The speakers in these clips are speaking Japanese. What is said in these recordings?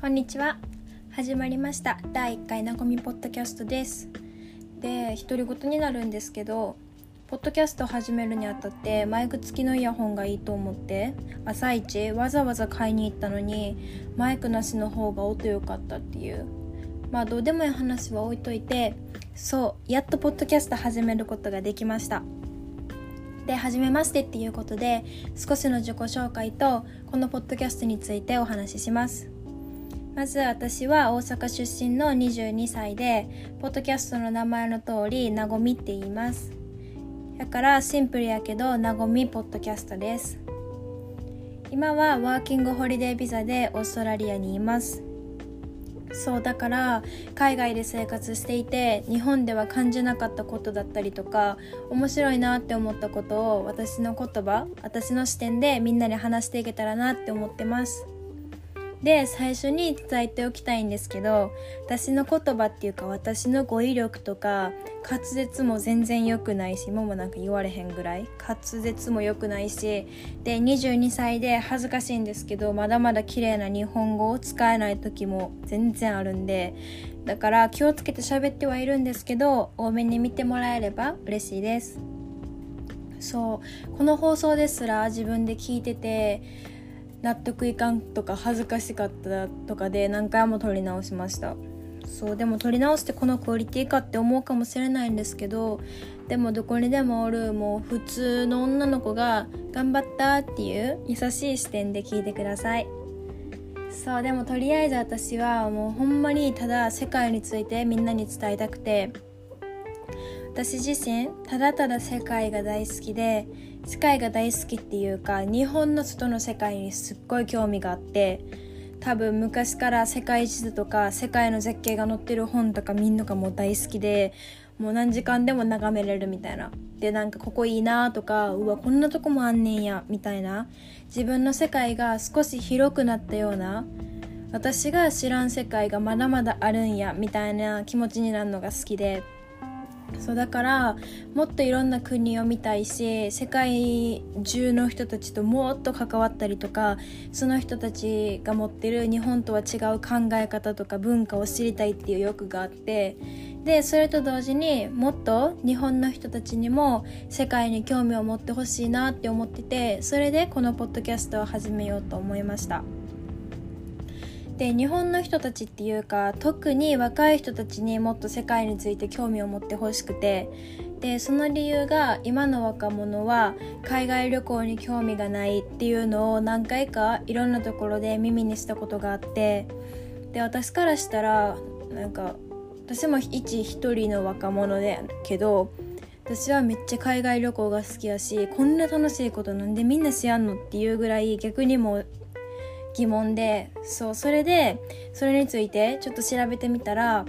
こんにちは。始まりました。第1回なごみポッドキャストです。で独り言になるんですけどポッドキャスト始めるにあたってマイク付きのイヤホンがいいと思って朝一わざわざ買いに行ったのにマイクなしの方が音良かったっていう。まあどうでもいい話は置いといてそうやっとポッドキャスト始めることができました。で初めましてっていうことで少しの自己紹介とこのポッドキャストについてお話しします。まず私は大阪出身の22歳でポッドキャストの名前の通りなごみって言います。だからシンプルやけどなごみポッドキャストです。今はワーキングホリデービザでオーストラリアにいます。そうだから海外で生活していて日本では感じなかったことだったりとか面白いなって思ったことを私の言葉私の視点でみんなに話していけたらなって思ってます。で最初に伝えておきたいんですけど私の言葉っていうか私の語彙力とか滑舌も全然良くないし今もなんか言われへんぐらい滑舌も良くないしで22歳で恥ずかしいんですけどまだまだ綺麗な日本語を使えない時も全然あるんでだから気をつけて喋ってはいるんですけど多めに見てもらえれば嬉しいです。そうこの放送ですら自分で聞いてて納得いかんとか恥ずかしかったとかで何回も撮り直しました。そうでも撮り直してこのクオリティかって思うかもしれないんですけどでもどこにでもおるもう普通の女の子が頑張ったっていう優しい視点で聞いてください。そうでもとりあえず私はもうほんまにただ世界についてみんなに伝えたくて。私自身ただただ世界が大好きで世界が大好きっていうか日本の外の世界にすっごい興味があって多分昔から世界地図とか世界の絶景が載ってる本とか見んのがもう大好きでもう何時間でも眺めれるみたいな。でなんかここいいなとかうわこんなとこもあんねんやみたいな。自分の世界が少し広くなったような私が知らん世界がまだまだあるんやみたいな気持ちになるのが好きで。そうだからもっといろんな国を見たいし世界中の人たちともっと関わったりとかその人たちが持ってる日本とは違う考え方とか文化を知りたいっていう欲があってでそれと同時にもっと日本の人たちにも世界に興味を持ってほしいなって思っててそれでこのポッドキャストを始めようと思いました。で日本の人たちっていうか特に若い人たちにもっと世界について興味を持ってほしくてでその理由が今の若者は海外旅行に興味がないっていうのを何回かいろんなところで耳にしたことがあってで私からしたらなんか私も一一人の若者でけど私はめっちゃ海外旅行が好きやしこんな楽しいことなんでみんなしやんのっていうぐらい逆にも疑問でそうそれでそれについてちょっと調べてみたら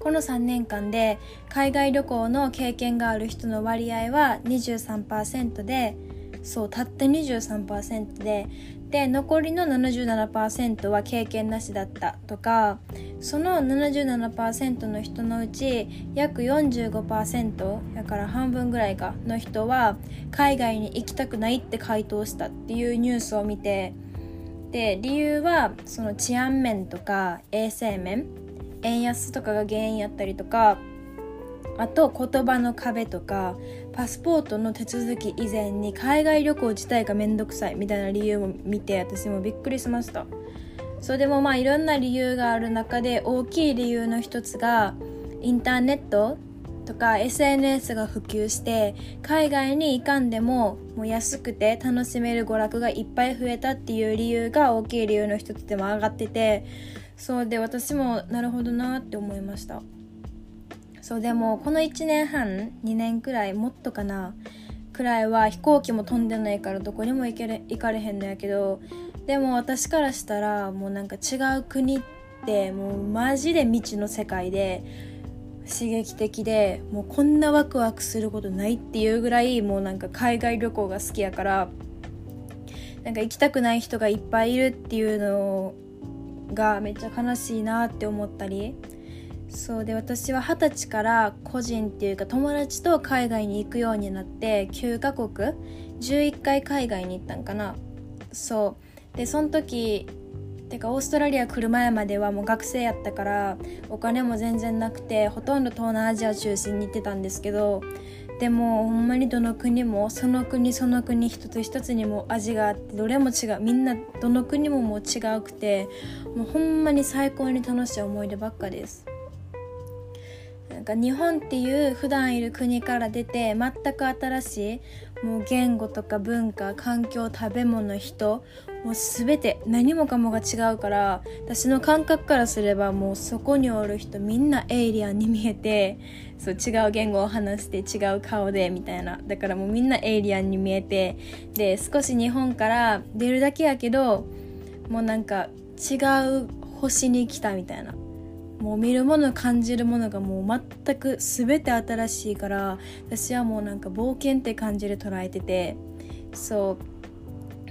この3年間で海外旅行の経験がある人の割合は23%でそうたった23%でで残りの77%は経験なしだったとかその77%の人のうち約45%だから半分ぐらいかの人は海外に行きたくないって回答したっていうニュースを見てで理由はその治安面とか衛生面円安とかが原因やったりとかあと言葉の壁とかパスポートの手続き以前に海外旅行自体がめんどくさいみたいな理由も見て私もびっくりしました。そうでもまあいろんな理由がある中で大きい理由の一つがインターネットとか SNS が普及して海外に行かんでももう安くて楽しめる娯楽がいっぱい増えたっていう理由が大きい理由の一つでも上がっててそうで私もなるほどなって思いました。そうでもこの1年半2年くらいもっとかなくらいは飛行機も飛んでないからどこにも行けれ行かれへんのやけどでも私からしたらもうなんか違う国ってもうマジで未知の世界で刺激的でもうこんなワクワクすることないっていうぐらいもうなんか海外旅行が好きやからなんか行きたくない人がいっぱいいるっていうのがめっちゃ悲しいなって思ったり。そうで私は二十歳から個人っていうか友達と海外に行くようになって9カ国？11回海外に行ったんかな。そう。でその時てかオーストラリア来る前まではもう学生やったからお金も全然なくてほとんど東南アジア中心に行ってたんですけどでもほんまにどの国もその国その国一つ一つにも味があってどれも違うみんなどの国ももう違うくてもうほんまに最高に楽しい思い出ばっかです。なんか日本っていう普段いる国から出て全く新しいもう言語とか文化環境食べ物人もう全て何もかもが違うから私の感覚からすればもうそこにおる人みんなエイリアンに見えてそう違う言語を話して違う顔でみたいな。だからもうみんなエイリアンに見えてで少し日本から出るだけやけどもうなんか違う星に来たみたいな。もう見るもの感じるものがもう全く全て新しいから私はもうなんか冒険って感じで捉えててそう。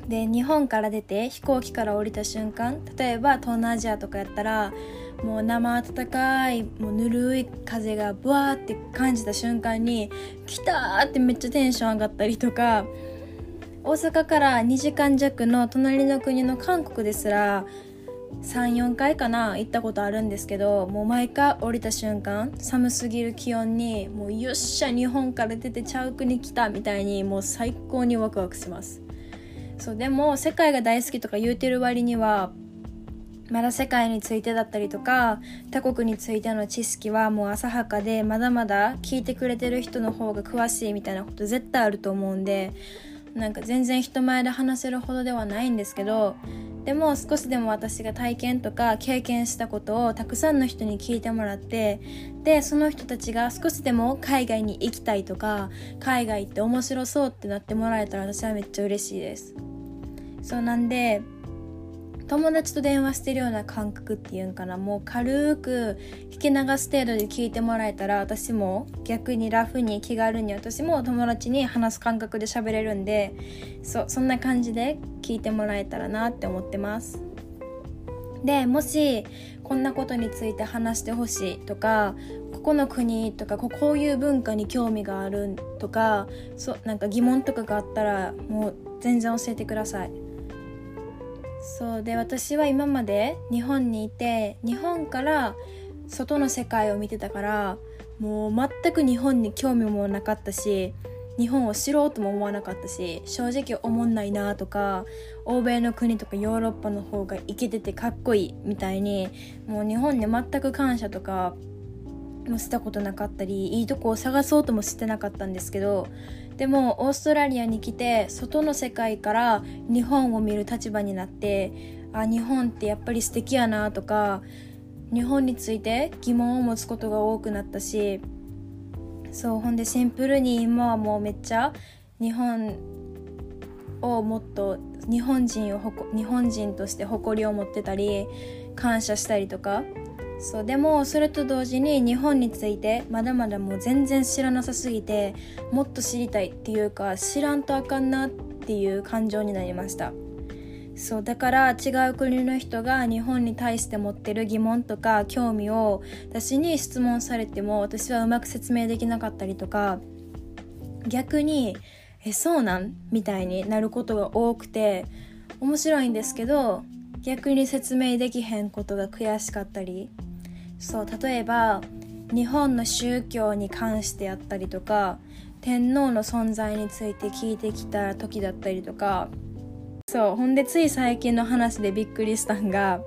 で日本から出て飛行機から降りた瞬間例えば東南アジアとかやったらもう生暖かいもうぬるい風がブワーって感じた瞬間に来たってめっちゃテンション上がったりとか大阪から2時間弱の隣の国の韓国ですら34回かな行ったことあるんですけどもう毎回降りた瞬間寒すぎる気温にもうよっしゃ日本から出てちゃう国来たみたいにもう最高にワクワクします。そうでも世界が大好きとか言うてる割にはまだ世界についてだったりとか他国についての知識はもう浅はかでまだまだ聞いてくれてる人の方が詳しいみたいなこと絶対あると思うんでなんか全然人前で話せるほどではないんですけどでも少しでも私が体験とか経験したことをたくさんの人に聞いてもらってでその人たちが少しでも海外に行きたいとか海外って面白そうってなってもらえたら私はめっちゃ嬉しいです。そうなんで友達と電話してるような感覚っていうんかな。もう軽く聞き流す程度で聞いてもらえたら私も逆にラフに気軽に私も友達に話す感覚で喋れるんでそそんな感じで聞いてもらえたらなって思ってます。でもしこんなことについて話してほしいとかここの国とかこういう文化に興味があるとかそなんか疑問とかがあったらもう全然教えてください。そうで私は今まで日本にいて日本から外の世界を見てたからもう全く日本に興味もなかったし日本を知ろうとも思わなかったし正直思んないなとか欧米の国とかヨーロッパの方がイケててかっこいいみたいにもう日本に全く感謝とかもしたことなかったりいいとこを探そうともしてなかったんですけどでもオーストラリアに来て外の世界から日本を見る立場になってあ日本ってやっぱり素敵やなとか日本について疑問を持つことが多くなったしそうほんでシンプルに今はもうめっちゃ日本をもっと日本人を日本人として誇りを持ってたり感謝したりとかそうでもそれと同時に日本についてまだまだもう全然知らなさすぎてもっと知りたいっていうか知らんとあかんなっていう感情になりましたそうだから違う国の人が日本に対して持ってる疑問とか興味を私に質問されても私はうまく説明できなかったりとか逆に「えそうなん?」みたいになることが多くて面白いんですけど逆に説明できへんことが悔しかったり。そう例えば日本の宗教に関してやったりとか天皇の存在について聞いてきた時だったりとか。そうほんでつい最近の話でびっくりしたんが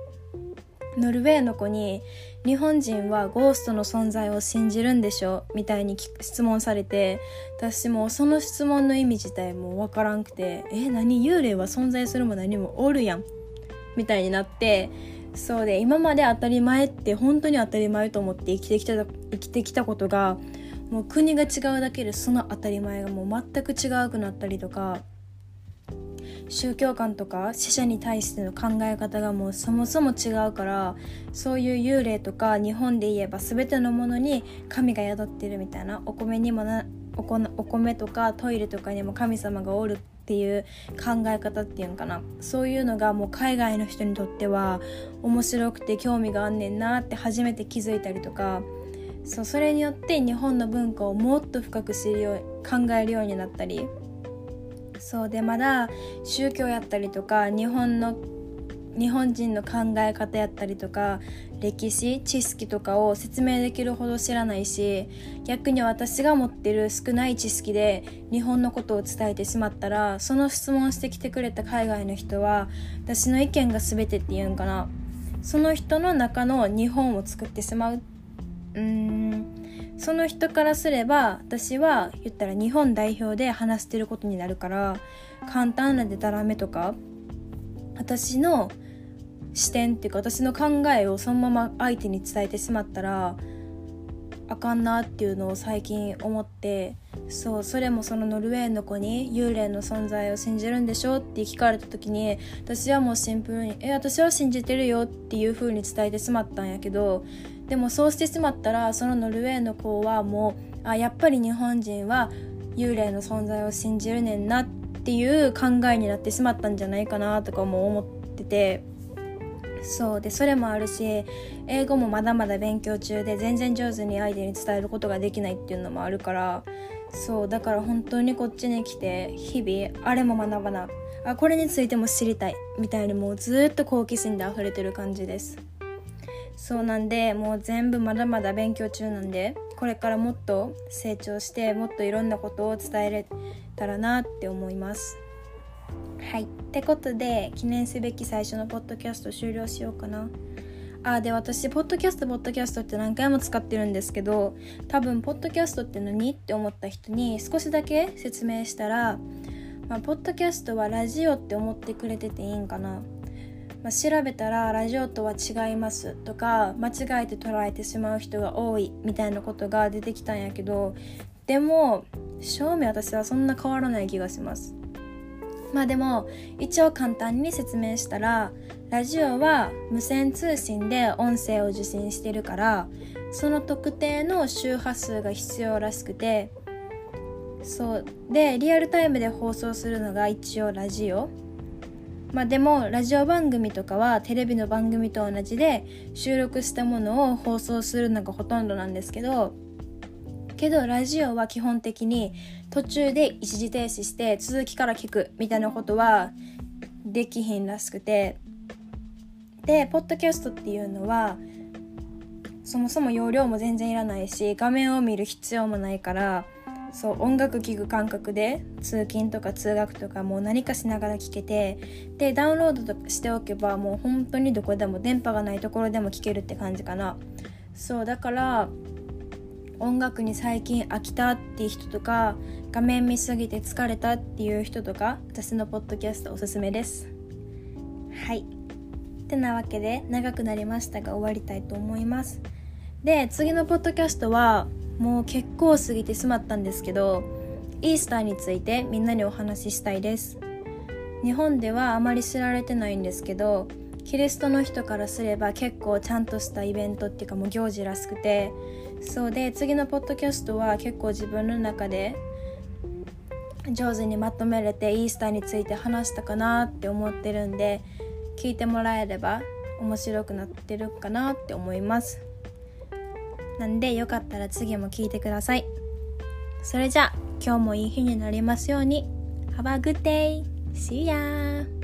ノルウェーの子に「日本人はゴーストの存在を信じるんでしょ?」みたいに質問されて私もその質問の意味自体もわからんくて「え何？幽霊は存在するも何もおるやん」みたいになってそうで今まで当たり前って本当に当たり前と思って生きてきた生きてきたことがもう国が違うだけでその当たり前がもう全く違うくなったりとか宗教観とか死者に対しての考え方がもうそもそも違うからそういう幽霊とか日本で言えば全てのものに神が宿ってるみたいなお米にもなお米とかトイレとかにも神様がおるっていう考え方っていうんかな。そういうのがもう海外の人にとっては面白くて興味があんねんなって初めて気づいたりとか。そうそれによって日本の文化をもっと深く知るよう考えるようになったり。そうでまだ宗教やったりとか日本の日本人の考え方やったりとか歴史知識とかを説明できるほど知らないし逆に私が持ってる少ない知識で日本のことを伝えてしまったらその質問してきてくれた海外の人は私の意見が全てっていうんかな。その人の中の日本を作ってしまう。うーん。その人からすれば私は言ったら日本代表で話してることになるから簡単なデタラメとか私の視点っていうか私の考えをそのまま相手に伝えてしまったらあかんなっていうのを最近思ってそうそれもそのノルウェーの子に幽霊の存在を信じるんでしょって聞かれた時に私はもうシンプルに「え私は信じてるよ」っていう風に伝えてしまったんやけどでもそうしてしまったらそのノルウェーの子はもうあやっぱり日本人は幽霊の存在を信じるねんなっていう考えになってしまったんじゃないかなとかも思ってて。そうでそれもあるし英語もまだまだ勉強中で全然上手に相手に伝えることができないっていうのもあるからそうだから本当にこっちに来て日々あれも学ばなあこれについても知りたいみたいにもうずっと好奇心で溢れてる感じです。そうなんでもう全部まだまだ勉強中なんでこれからもっと成長してもっといろんなことを伝えれたらなって思います。はい。ってことで記念すべき最初のポッドキャスト終了しようかな。あで私ポッドキャストポッドキャストって何回も使ってるんですけど多分ポッドキャストって何って思った人に少しだけ説明したら、まあ、ポッドキャストはラジオって思ってくれてていいんかな、まあ、調べたらラジオとは違いますとか間違えて捉えてしまう人が多いみたいなことが出てきたんやけどでも正味私はそんな変わらない気がします。まあでも一応簡単に説明したらラジオは無線通信で音声を受信してるからその特定の周波数が必要らしくてそうでリアルタイムで放送するのが一応ラジオ。まあでもラジオ番組とかはテレビの番組と同じで収録したものを放送するのがほとんどなんですけどけどラジオは基本的に途中で一時停止して続きから聞くみたいなことはできひんらしくて。でポッドキャストっていうのはそもそも容量も全然いらないし画面を見る必要もないからそう音楽聴く感覚で通勤とか通学とかもう何かしながら聴けてでダウンロードとしておけばもう本当にどこでも電波がないところでも聴けるって感じかな。そうだから音楽に最近飽きたっていう人とか画面見すぎて疲れたっていう人とか私のポッドキャストおすすめです。はい。ってなわけで長くなりましたが終わりたいと思います。で次のポッドキャストはもう結構過ぎてしまったんですけどイースターについてみんなにお話ししたいです。日本ではあまり知られてないんですけどキリストの人からすれば結構ちゃんとしたイベントっていうかもう行事らしくてそうで次のポッドキャストは結構自分の中で上手にまとめれてイースターについて話したかなって思ってるんで聞いてもらえれば面白くなってるかなって思いますなんでよかったら次も聞いてくださいそれじゃあ今日もいい日になりますように Have a good day! See ya!